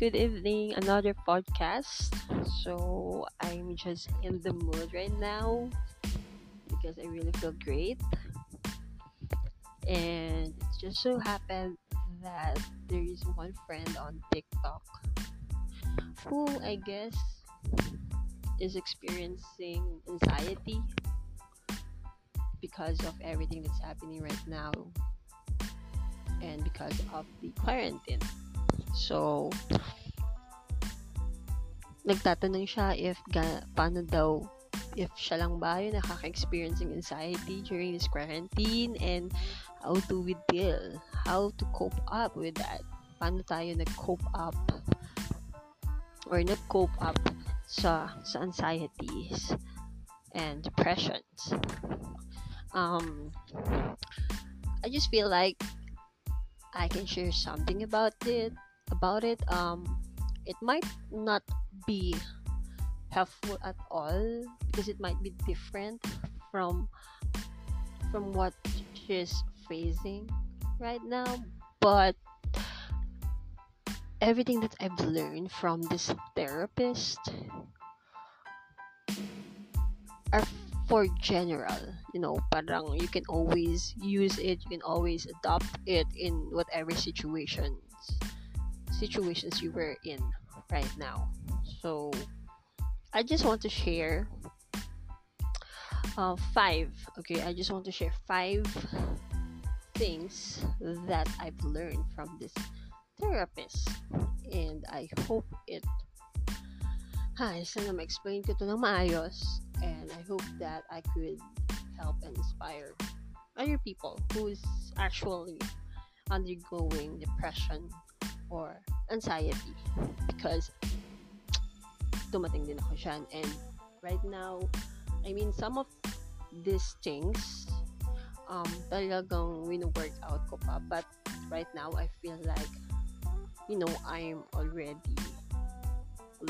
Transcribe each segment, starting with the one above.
good evening. Another podcast. So, I'm just in the mood right now because I really feel great. And it just so happened that there is one friend on TikTok who I guess is experiencing anxiety because of everything that's happening right now and because of the quarantine. So, nagtatanong siya if ga, paano daw if siya lang ba yung nakaka-experiencing anxiety during this quarantine and how do we deal, how to cope up with that. Paano tayo nag-cope up or nag-cope up sa, sa anxieties and depressions. Um, I just feel like I can share something about it about it um it might not be helpful at all because it might be different from from what she's facing right now but everything that I've learned from this therapist are for general you know parang you can always use it you can always adopt it in whatever situations situations you were in right now. So i just want to share uh, five okay? I just want to share five things that i've learned from this therapist and i hope it Hi, sana ma-explain ko to ng maayos and I hope that I could help and inspire other people who's actually undergoing depression or anxiety because dumating din ako dyan and right now I mean some of these things um talagang wino-work out ko pa but right now I feel like you know I'm already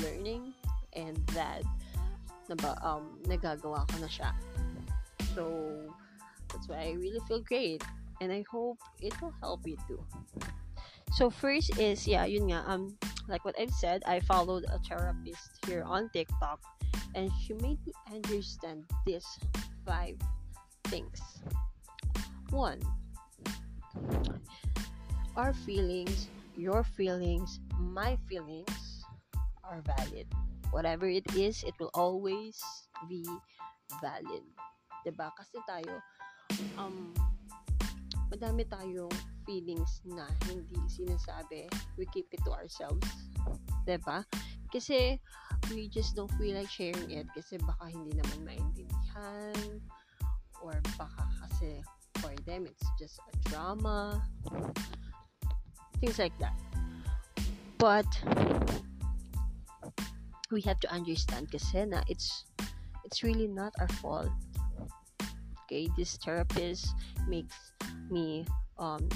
learning and that naba, um, nagagawa ko na siya. So, that's why I really feel great. And I hope it will help you too. So, first is, yeah, yun nga, um, like what I've said, I followed a therapist here on TikTok and she made me understand these five things. One, our feelings, your feelings, my feelings are valid. whatever it is, it will always be valid. ba? Kasi tayo um madami tayong feelings na hindi sinasabi. We keep it to ourselves. ba? Kasi we just don't feel like sharing it kasi baka hindi naman maintindihan or baka kasi for them it's just a drama things like that but we have to understand kasi na it's it's really not our fault. Okay, this therapist makes me um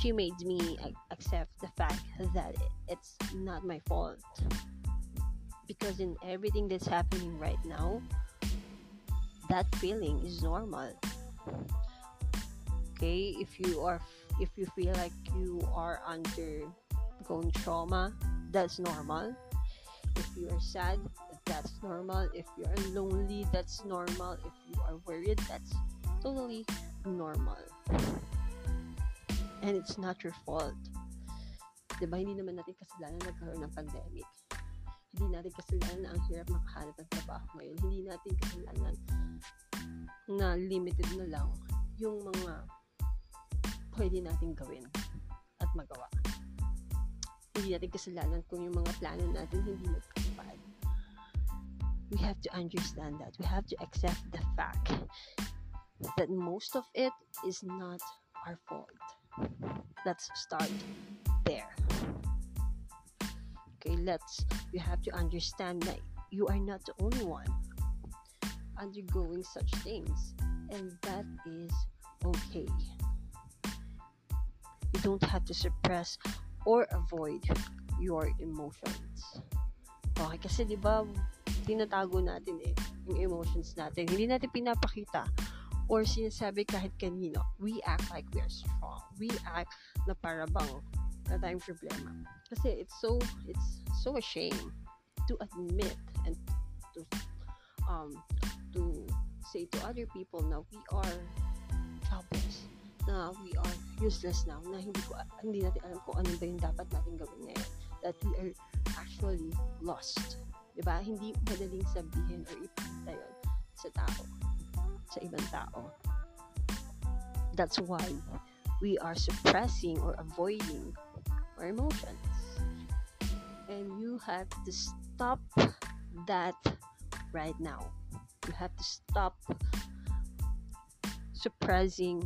she made me accept the fact that it's not my fault because in everything that's happening right now that feeling is normal okay if you are if you feel like you are under, undergoing trauma that's normal if you are sad, that's normal. If you are lonely, that's normal. If you are worried, that's totally normal. And it's not your fault. Diba, hindi naman natin kasalanan nagkaroon ng pandemic. Hindi natin kasalanan na ang hirap makahanap ng trabaho ngayon. Hindi natin kasalanan na limited na lang yung mga pwede natin gawin at magawa hindi natin kasalanan kung yung mga plano natin hindi nagtupad. We have to understand that. We have to accept the fact that most of it is not our fault. Let's start there. Okay, let's, we have to understand that you are not the only one undergoing such things, and that is okay. You don't have to suppress or avoid your emotions. Okay, kasi 'di ba tinatago natin eh yung emotions natin. Hindi natin pinapakita or sinasabi kahit kanino. We act like we are strong. We act na para bang wala tayong problema. Kasi it's so, it's so a shame to admit and to, um, to say to other people na we are jobless, na we are useless now, na hindi ko hindi natin alam kung ano ba yung dapat natin gawin ngayon. That we are actually lost. 'Di ba? Hindi madaling sabihin or ipakita 'yon sa tao, sa ibang tao. That's why we are suppressing or avoiding our emotions. And you have to stop that right now. You have to stop suppressing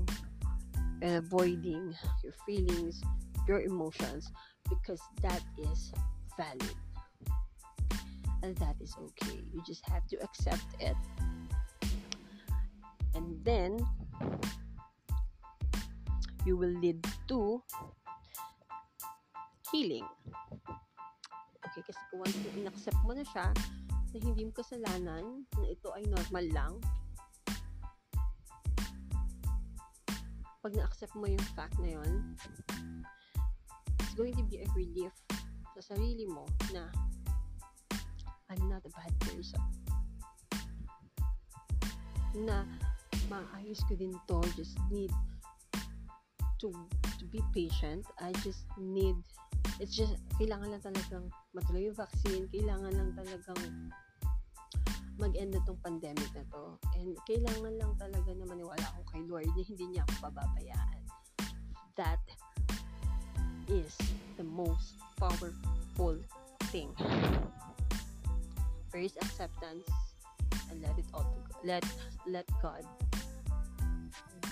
and avoiding your feelings, your emotions, because that is valid. And that is okay. You just have to accept it. And then you will lead to healing. Okay, kasi kung once na in-accept mo na siya, na hindi mo kasalanan, na ito ay normal lang, pag na-accept mo yung fact na yon, it's going to be a relief sa sarili mo na I'm not a bad person. Na maayos ko din to, just need to to be patient. I just need it's just kailangan lang talagang matuloy yung vaccine, kailangan lang talagang mag-end na tong pandemic na to. And kailangan lang talaga na maniwala ako kay Lord na hindi niya ako pababayaan. That is the most powerful thing. First acceptance and let it all go. Let let God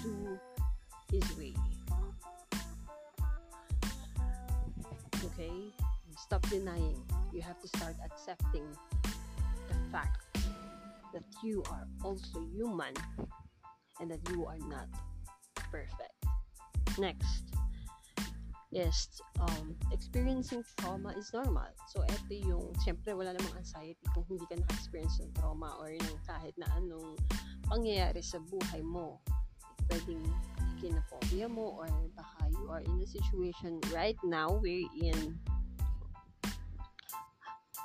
do his way. Okay? Stop denying. You have to start accepting the fact that you are also human and that you are not perfect. Next is um, experiencing trauma is normal. So, ito yung, siyempre, wala namang anxiety kung hindi ka naka-experience ng trauma or ng kahit na anong pangyayari sa buhay mo. Pwedeng kinaphobia mo or baka you are in a situation right now wherein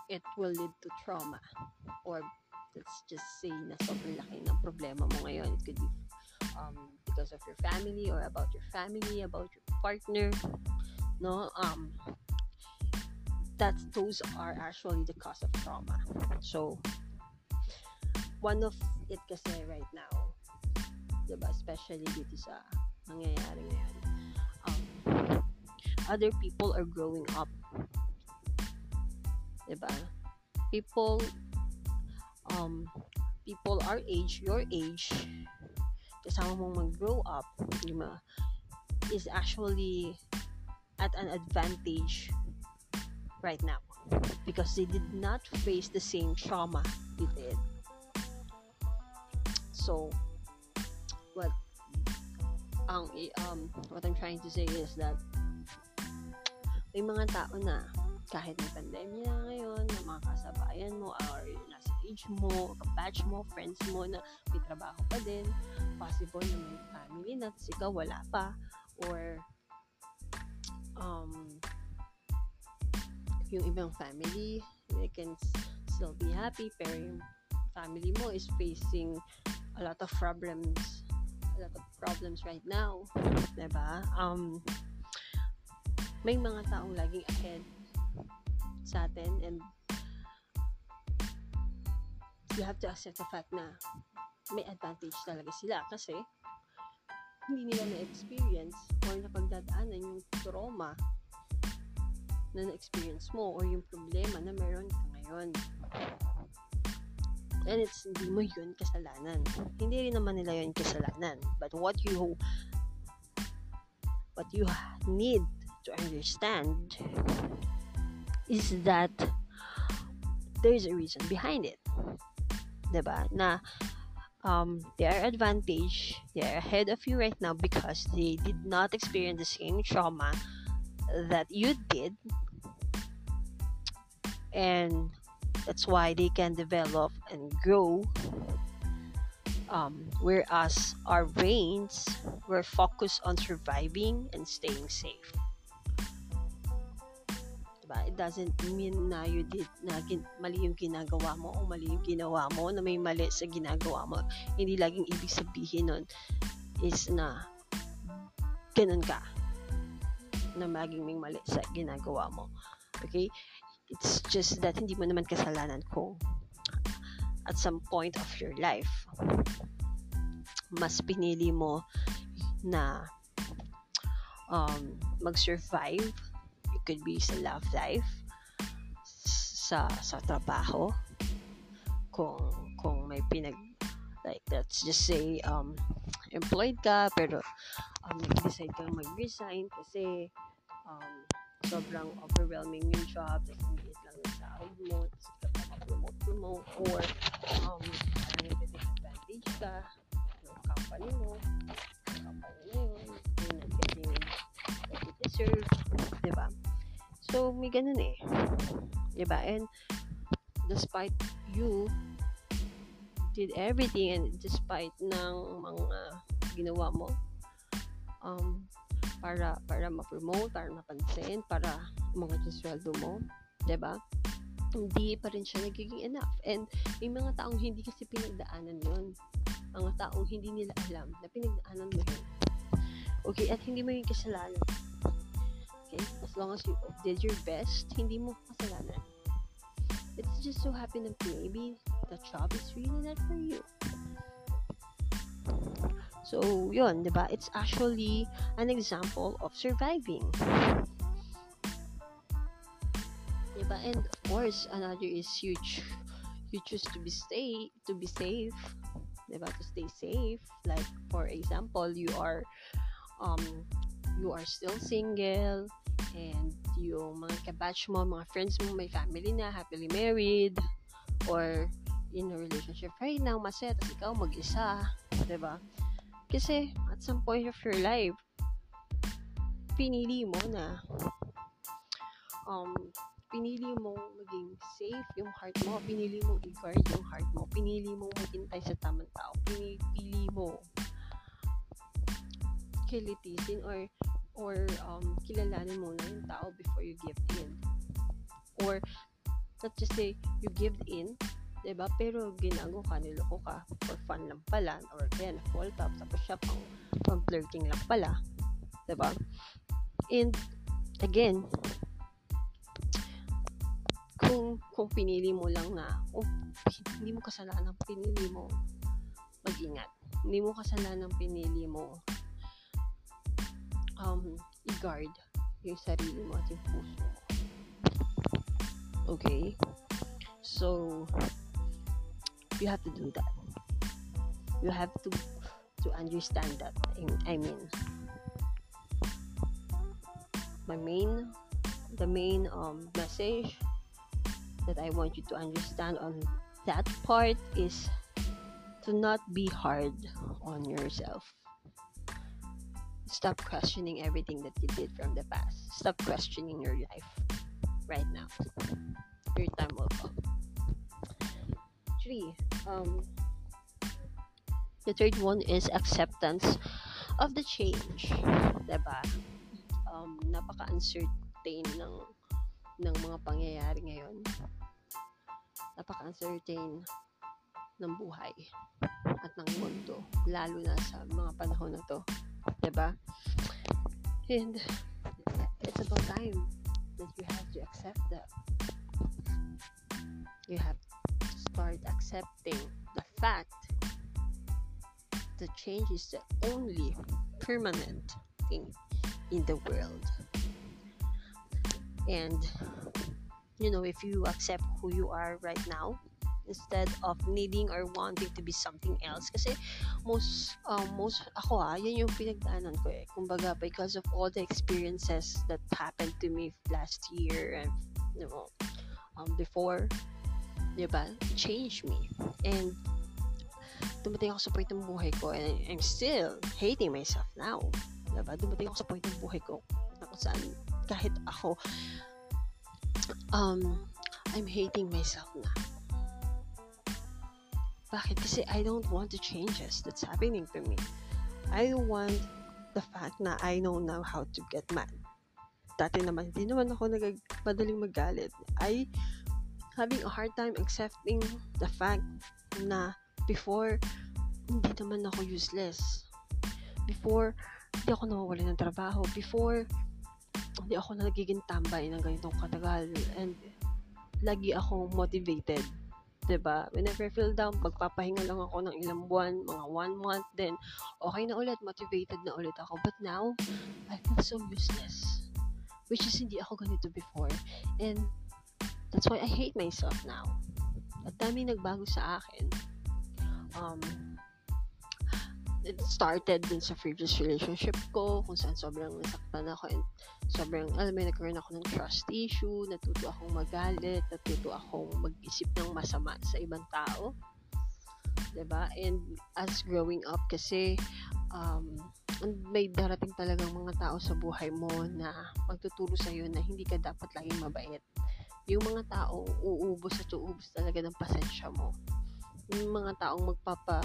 it will lead to trauma or let's just say na sobrang laki ng problema mo ngayon. It could be um, because of your family or about your family, about your partner, no? Um, that those are actually the cause of trauma. So, one of it kasi right now, diba, especially dito sa nangyayari ngayon, um, other people are growing up. Diba? People, um, people our age, your age, kasama mong mag-grow up, diba, is actually at an advantage right now because they did not face the same trauma you did. So, what ang um what I'm trying to say is that may mga tao na kahit may pandemya ngayon, na mga kasabayan mo or nasa age mo, kabatch mo, friends mo na may trabaho pa din, possible na may family na, ikaw wala pa, or um, yung ibang family, they can still be happy, pero yung family mo is facing a lot of problems a lot of problems right now. Diba? Um, may mga taong laging ahead sa atin and you have to accept the fact na may advantage talaga sila kasi hindi nila na-experience or napagdadaanan yung trauma na na-experience mo or yung problema na meron ka ngayon. And it's hindi mo yun kasalanan. Hindi rin naman nila yun kasalanan. But what you what you need to understand is that there is a reason behind it. 'Di ba? Na um, they are advantage, they are ahead of you right now because they did not experience the same trauma that you did. And that's why they can develop and grow. Um, whereas our brains were focused on surviving and staying safe. Diba? It doesn't mean na you did na gin, mali yung ginagawa mo o mali yung ginawa mo na may mali sa ginagawa mo. Hindi laging ibig sabihin nun is na ganun ka na maging may mali sa ginagawa mo. Okay? It's just that hindi mo naman kasalanan kung at some point of your life mas pinili mo na um, mag-survive. Could be sa love life, sa sa trabaho, kung kung may pinag like let's just say um employed ka pero um, nag-decide kang mag-resign kasi um, sobrang overwhelming yung job maliit lang yung sahod mo tapos ka promote promote or um parang take advantage ka ng company mo company na yun you're not what you deserve diba So, may ganun eh. Diba? And, despite you did everything and despite ng mga ginawa mo um, para para ma-promote, para mapansin, para mga sweldo mo, 'di ba? Hindi pa rin siya nagiging enough. And may mga taong hindi kasi pinagdaanan 'yon. Mga taong hindi nila alam na pinagdaanan mo 'yun. Okay, at hindi mo yung kasalanan okay? As long as you did your best, hindi mo kasalanan. It's just so happen that maybe the job is really not for you. So, yun, di ba? It's actually an example of surviving. Diba? And of course, another is huge. You choose to be stay to be safe. Diba? To stay safe. Like, for example, you are um you are still single and yung mga kabatch mo, mga friends mo, may family na, happily married, or in a relationship right now, masaya, tapos ikaw mag-isa, ba diba? Kasi, at some point of your life, pinili mo na um, pinili mo maging safe yung heart mo, pinili mo i-guard yung heart mo, pinili mo maghintay sa tamang tao, pinili mo kilitisin or or um, kilalanin muna yung tao before you give in. Or, let's just say, you give in, ba diba? Pero ginago ka, niloko ka, for fun lang pala, or kaya na-fall top, tapos siya pang, pang flirting lang pala, ba diba? And, again, kung, kung pinili mo lang na, oh, hindi mo kasalanan pinili mo mag-ingat. Hindi mo kasalanan pinili mo um, i-guard yung sarili mo at yung puso. Okay? So, you have to do that. You have to to understand that. I mean, my main, the main um, message that I want you to understand on that part is to not be hard on yourself. Stop questioning everything that you did from the past. Stop questioning your life right now. Your time will come. Three. Um, the third one is acceptance of the change. Diba? Um, napaka-uncertain ng ng mga pangyayari ngayon. Napaka-uncertain ng buhay at ng mundo, lalo na sa mga panahon na to. Diba? And it's about time that you have to accept that. You have start accepting the fact that change is the only permanent thing in the world. And you know, if you accept who you are right now, instead of needing or wanting to be something else kasi most um, most ako ah yan yung pinagdaanan ko eh kumbaga because of all the experiences that happened to me last year and you know um, before diba changed me and dumating ako sa point ng buhay ko and I'm still hating myself now diba dumating ako sa point ng buhay ko na kung saan kahit ako um I'm hating myself na Bakit? Kasi I don't want the changes that's happening to me. I want the fact na I know now how to get mad. dati naman, hindi naman ako nag madaling magalit. I having a hard time accepting the fact na before, hindi naman ako useless. Before, hindi ako nawawala ng trabaho. Before, hindi ako nagiging tambay ng ganitong katagal. And, lagi akong motivated. ba? Whenever I feel down, magpapahinga lang ako ng ilang buwan, mga one month, then okay na ulit, motivated na ulit ako. But now, I feel so useless. Which is hindi ako ganito before. And that's why I hate myself now. At dami nagbago sa akin. Um, it started dun sa previous relationship ko, kung saan sobrang nasaktan ako and sobrang, alam mo, nagkaroon ako ng trust issue, natuto akong magalit, natuto akong mag-isip ng masama sa ibang tao. ba diba? And as growing up kasi, um, may darating talagang mga tao sa buhay mo na magtuturo sa'yo na hindi ka dapat laging mabait. Yung mga tao uubos at uubos talaga ng pasensya mo. Yung mga taong magpapa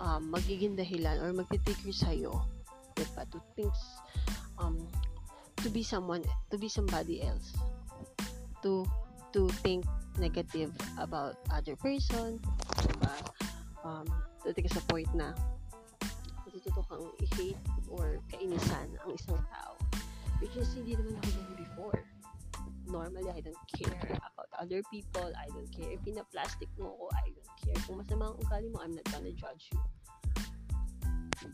um, magiging dahilan or magtitrigger sa'yo diba, to things um, to be someone to be somebody else. To to think negative about other person diba? Um to take sa point na natututo kang i-hate or kainisan ang isang tao. Which is hindi naman ako before normally I don't care about other people I don't care if pina-plastic mo ko I don't care kung masama ang ugali mo I'm not gonna judge you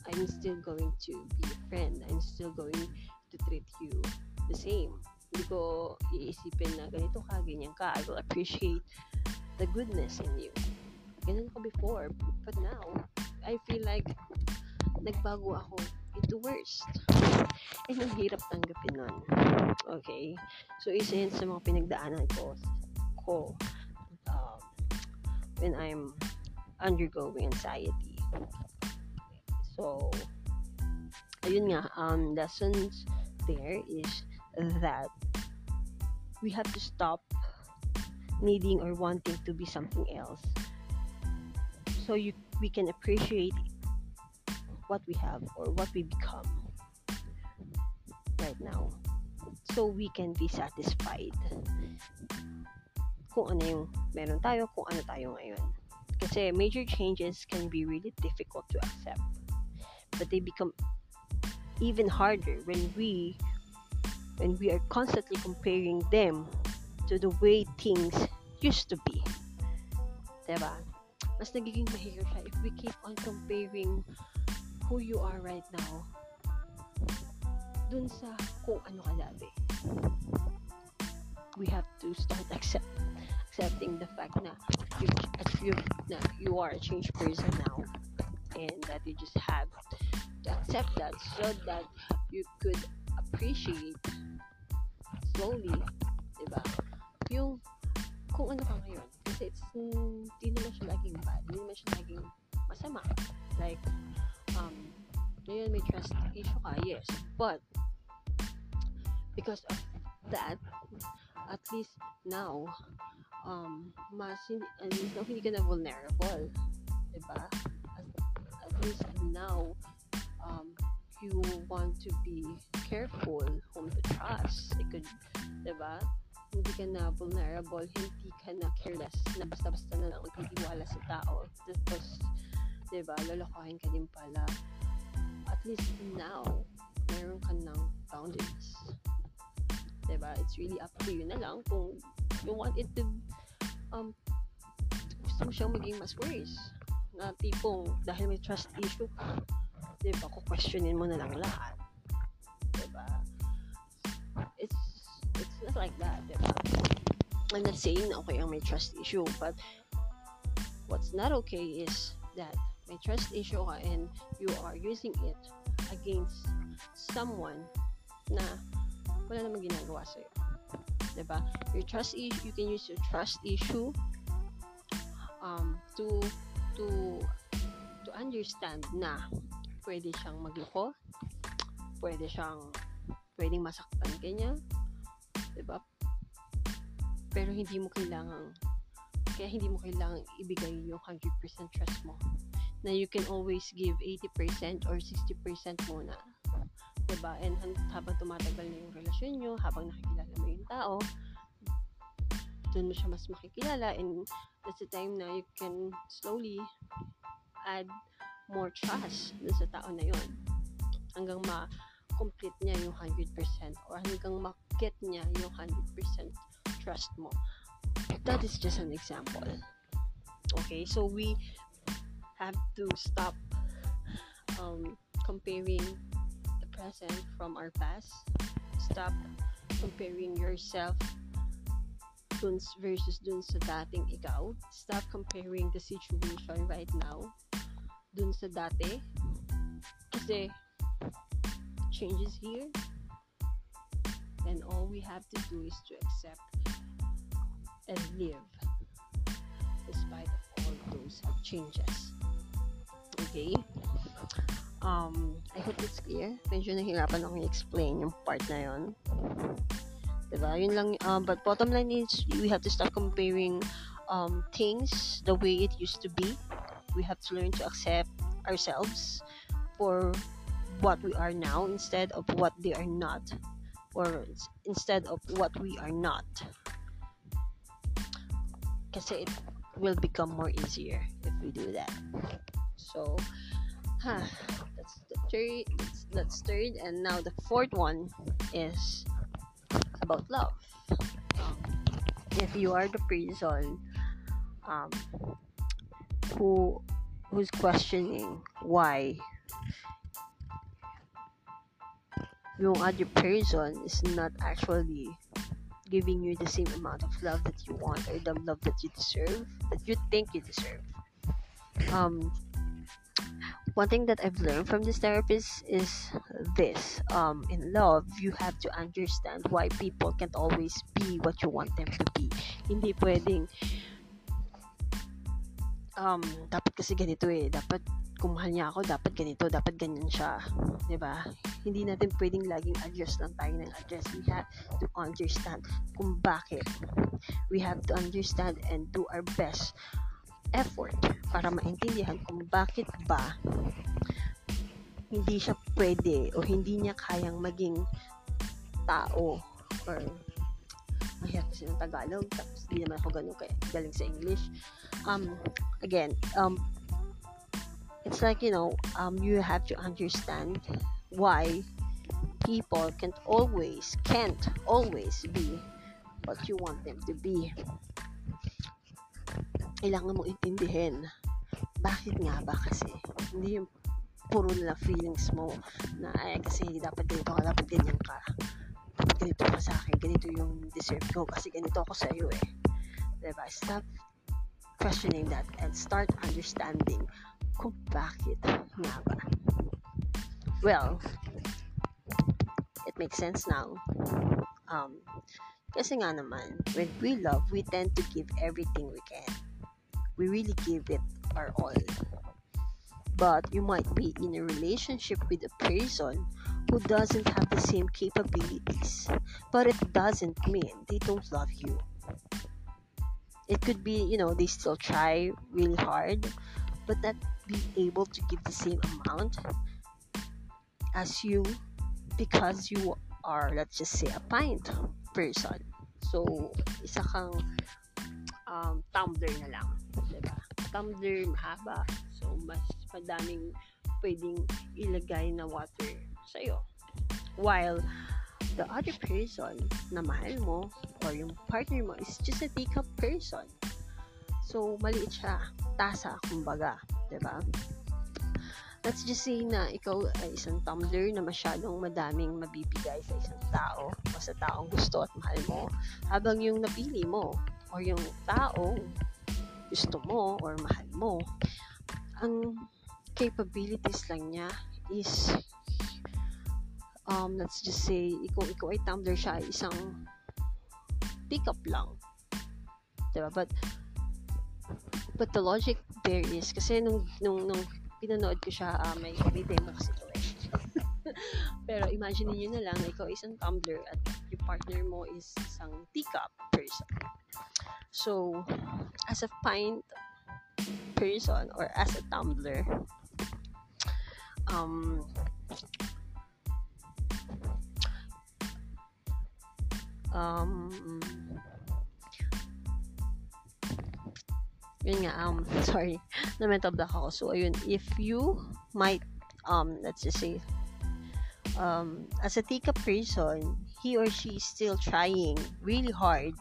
I'm still going to be a friend I'm still going to treat you the same. Hindi ko iisipin na ganito ka, ganyan ka. I will appreciate the goodness in you. Ganun ko before. But now, I feel like nagbago ako into worst. And ang hirap tanggapin nun. Okay? So, isa yun sa mga pinagdaanan ko, ko um, when I'm undergoing anxiety. So, ayun nga, um, lessons there is that we have to stop needing or wanting to be something else so you we can appreciate what we have or what we become right now so we can be satisfied kung ano yung meron tayo kung ano tayo ngayon kasi major changes can be really difficult to accept but they become even harder when we when we are constantly comparing them to the way things used to be. Diba? Mas nagiging mahirap siya if we keep on comparing who you are right now dun sa kung ano ka dati. We have to start accept accepting the fact that you, you, na you are a changed person now and that you just have to accept that so that you could appreciate slowly, di ba? Yung kung ano ka ngayon. Kasi it's, hindi naman siya laging bad. Hindi naman siya laging masama. Like, um, ngayon may trust issue ka, yes. But, because of that, at least now, um, mas hindi, at least now, hindi ka na vulnerable. Diba? At, at least now, um, you want to be careful whom to trust. It could, diba? Hindi ka na vulnerable, hindi ka na careless, na basta-basta na lang magtitiwala sa tao. Tapos, diba, lalokohin ka din pala. At least now, meron ka ng boundaries. Diba? It's really up to you na lang kung you want it to, um, gusto mo siyang maging mas worse. Na tipong, dahil may trust issue ka, diba, questionin mo na lang lahat. Diba? It's, it's not like that, diba? I'm not saying na okay ang may trust issue, but what's not okay is that may trust issue ka and you are using it against someone na wala namang ginagawa sa'yo. Diba? Your trust issue, you can use your trust issue um, to to to understand na pwede siyang magloko, pwede siyang, pwedeng masaktan ka niya, diba? Pero hindi mo kailangan, kaya hindi mo kailangan ibigay yung 100% trust mo. Na you can always give 80% or 60% muna. 'Diba? And habang tumatagal na yung relasyon nyo, habang nakikilala mo yung tao, doon mo siya mas makikilala and that's the time na you can slowly add more trust dun sa tao na yon hanggang ma-complete niya yung 100% or hanggang ma-get niya yung 100% trust mo. That is just an example. Okay, so we have to stop um, comparing present from our past. Stop comparing yourself dun versus dun sa dating ikaw. Stop comparing the situation right now dun sa dati. Kasi changes here. And all we have to do is to accept and live despite of all those changes. Okay? Um, I hope it's clear. Medyo nahirapan akong i-explain yung part na yon. Diba? Yun lang, um, but bottom line is, we have to start comparing um, things the way it used to be. We have to learn to accept ourselves for what we are now instead of what they are not. Or instead of what we are not. Kasi it will become more easier if we do that. So, huh, third that's, third and now the fourth one is about love. Um, if you are the person um, who who's questioning why yung other person is not actually giving you the same amount of love that you want or the love that you deserve that you think you deserve. Um one thing that I've learned from this therapist is this um, in love you have to understand why people can't always be what you want them to be. Hindi pwedeng um, dapat kasi ganito eh. Dapat kung mahal niya ako dapat ganito dapat ganyan siya. 'di ba? Hindi natin pwedeng laging adjust lang tayo ng adjust. We have to understand kung bakit. We have to understand and do our best effort para maintindihan kung bakit ba hindi siya pwede o hindi niya kayang maging tao or mahirap kasi ng Tagalog tapos hindi naman ako ganun kaya galing sa English. Um again um it's like you know um you have to understand why people can't always can't always be what you want them to be kailangan mo intindihin. Bakit nga ba kasi? Hindi yung puro na feelings mo na ay kasi dapat ganito ka, dapat ganyan ka. Dapat ganito ka sa akin, ganito yung deserve ko kasi ganito ako sa iyo eh. Diba? stop questioning that and start understanding kung bakit nga ba. Well it makes sense now. Um, kasi nga naman when we love we tend to give everything we can we really give it our all. But you might be in a relationship with a person who doesn't have the same capabilities, but it doesn't mean they don't love you. It could be, you know, they still try really hard, but not be able to give the same amount as you because you are, let's just say, a pint person. So, isa kang um, tumbler na lang. Diba? Tumbler, mahaba. So, mas madaming pwedeng ilagay na water sa'yo. While the other person na mahal mo or yung partner mo is just a teacup person. So, maliit siya. Tasa, kumbaga. Diba? Let's just say na ikaw ay isang tumbler na masyadong madaming mabibigay sa isang tao o sa taong gusto at mahal mo. Habang yung napili mo or yung taong gusto mo or mahal mo, ang capabilities lang niya is um, let's just say, kung ikaw ay tumbler siya, isang pickup lang. Diba? But, but the logic there is, kasi nung, nung, nung pinanood ko siya, uh, may, may demo kasi ito eh. Pero imagine niyo na lang na ikaw isang tumbler at yung partner mo is isang teacup person. So, as a pint person or as a tumbler, um, um, yun nga, um, sorry, na-mental block ako. So, ayun, if you might, um, let's just say, um, as a Tika person, he or she is still trying really hard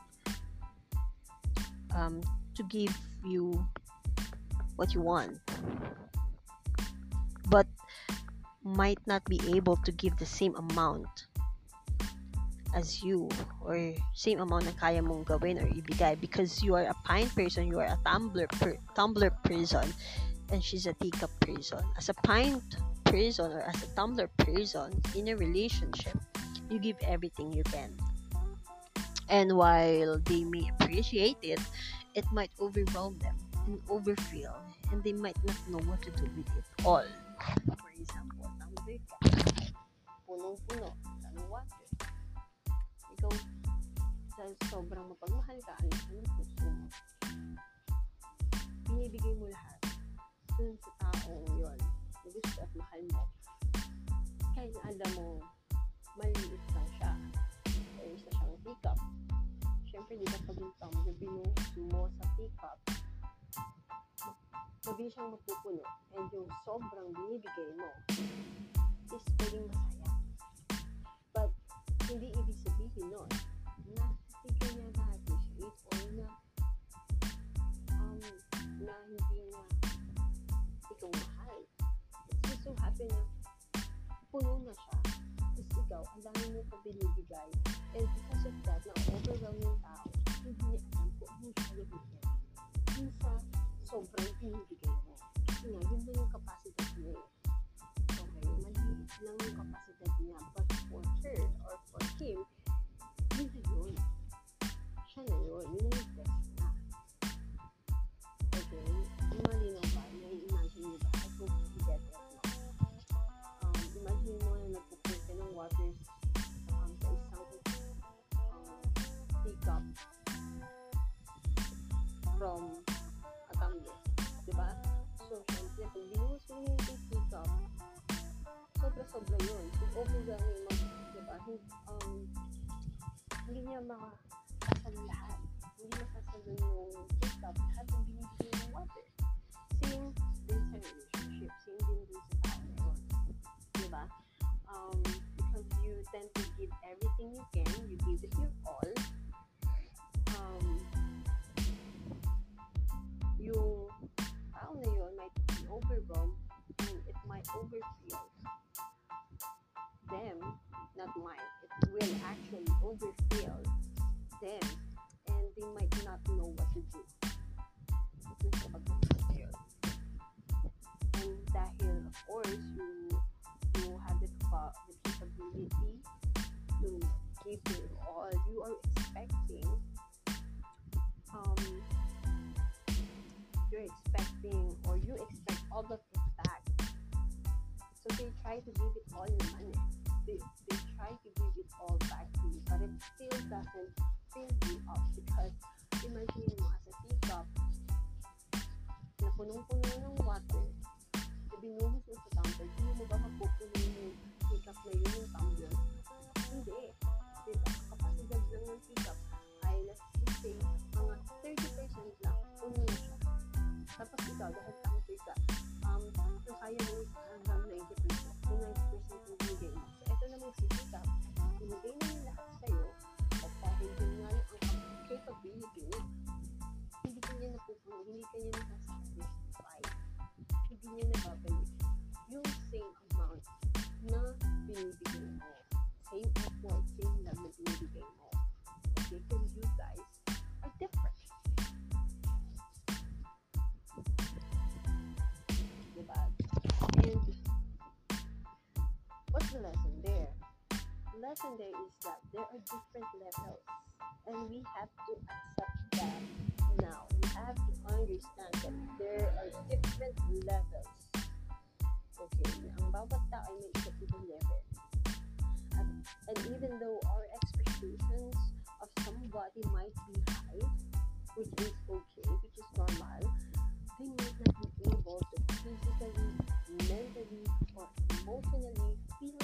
um, to give you what you want, but might not be able to give the same amount as you or same amount na kaya mong gawin or ibigay because you are a pine person, you are a tumbler per, tumbler person and she's a teacup person. As a pine person or as a tumbler person in a relationship, you give everything you can. And while they may appreciate it, it might overwhelm them and overfill and they might not know what to do with it all. For example, tumbler ka, punong-puno, tanong water ikaw sa sobrang mapagmahal ka, alam ka ng puso mo, binibigay mo lahat dun sa taong yon na gusto at mahal mo. Kahit na alam mo, maliit lang siya. Teacup. Siyempre, di ba pag tumbler binuhos mo sa teacup, mabilis siyang mapupuno. And yung sobrang binibigay mo is pwedeng masaya. But, hindi ibig sabihin nun na hindi niya na-appreciate or na um, na hindi niya ikaw mahal. It's just so happen na puno na siya. Ikaw, ang dami mo pa binibigay. And because of that, na-overwhelm yung tao, hindi niya alam kung ano siya. Yung sa sobrang binibigay mo. Kasi nga, yun lang yung capacity niya. Okay, maliit lang yung capacity niya. But for her or for him, yun na yun. Siya na yun. Yun na yung from a. Diba? So, syempre, kung binuhos mo yung teacup, sobra-sobra yun. So, overwhelming mo, diba? Hindi, um, hindi niya makasal lahat. Hindi makasal yung teacup, lahat ng binibigay ng water. Same din sa relationship. Same din din sa tao. Diba? Um, because you tend to give everything you can, you give it your all. Overwhelmed and it try to give it all naman eh. Hindi ka niya nakasatisfy, hindi niya nababalik yung same amount na binibigay mo. Same effort, same love na binibigay mo. Okay, because you guys are different. Diba? And what's the lesson there? The lesson there is that there are different levels and we have to accept have to understand that there are different levels. Okay, ang bawat tao ay may iba't ibang level. And even though our expectations of somebody might be high, which is okay, which is normal, they might not be able to physically, mentally, or emotionally feel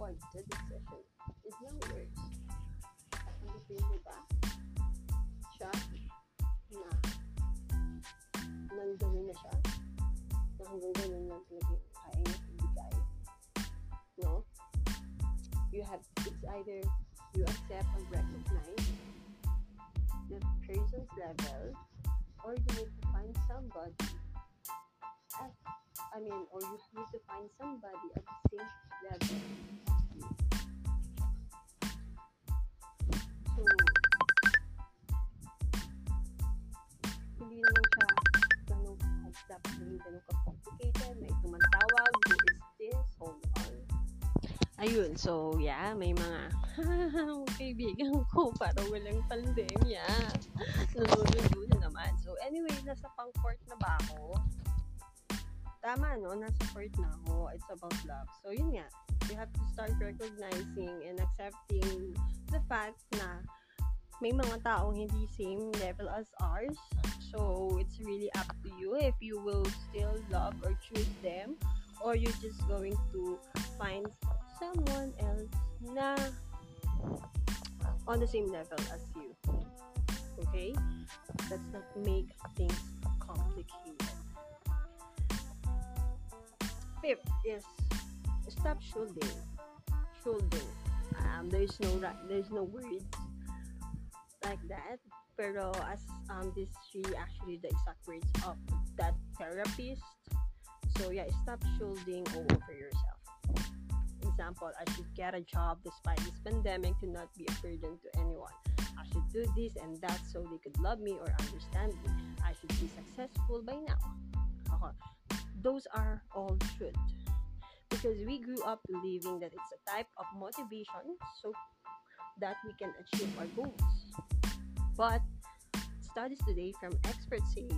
hindi mo hindi mo capacity yun. And to if you want to take it against him or her, or maiintindihan mo na hanggang pala siya kakain mo pero bakit then hindi naman. Question or the ball or the decision is now yours. Tanggapin mo ba siya na na siya? Na hanggang ganun lang talaga yung kaya niya ibigay? No? You have, it's either you accept and recognize the person's level or you need to find somebody at, I mean, or you need to find somebody at the same level hindi naman siya ganun dapat hindi ganun ka-complicated. May tumantawag, who is this, hold on. Ayun, so yeah, may mga kaibigan ko para walang pandemya. Naluludo na naman. So anyway, nasa pang court na ba ako? Tama, no? Nasa court na ako. It's about love. So yun nga, you have to start recognizing and accepting the fact na may mga taong hindi same level as ours. So, it's really up to you if you will still love or choose them or you're just going to find someone else na on the same level as you. Okay? Let's not make things complicated. Fifth is stop shoulding. Shoulding. Um, there's no right, there's no words like that. Pero as um this really actually the exact words of that therapist. So yeah, stop shoulding all over yourself. Example, I should get a job despite this pandemic to not be a burden to anyone. I should do this and that so they could love me or understand me. I should be successful by now. Okay. Those are all should. Because we grew up believing that it's a type of motivation so that we can achieve our goals. But studies today from experts says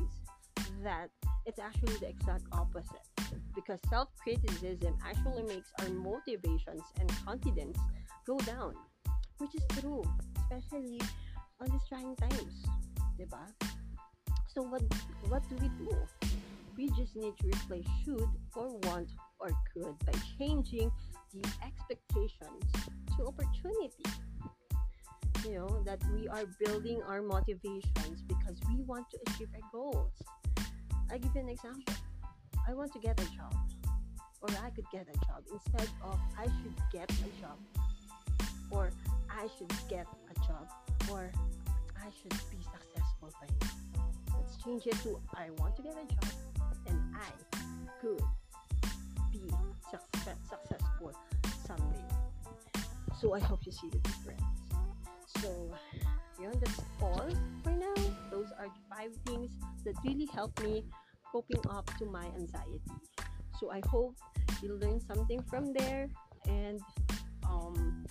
that it's actually the exact opposite because self-criticism actually makes our motivations and confidence go down which is true especially on these trying times diba? so what what do we do we just need to replace should or want or could by changing the expectations to opportunity. You know that we are building our motivations because we want to achieve our goals. I give you an example. I want to get a job or i could get a job. Instead of i should get a job or i should get a job or i should be successful by now. Let's change it to i want to get a job and i could success, successful someday so i hope you see the difference so, yun, that's all for now. Those are five things that really helped me coping up to my anxiety. So, I hope you learn something from there. And um,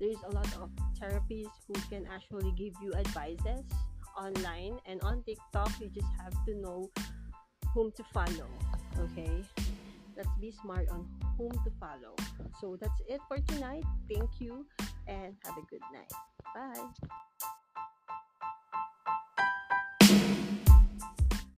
there's a lot of therapies who can actually give you advices online and on TikTok. You just have to know whom to follow. Okay, let's be smart on whom to follow. So that's it for tonight. Thank you and have a good night. Bye.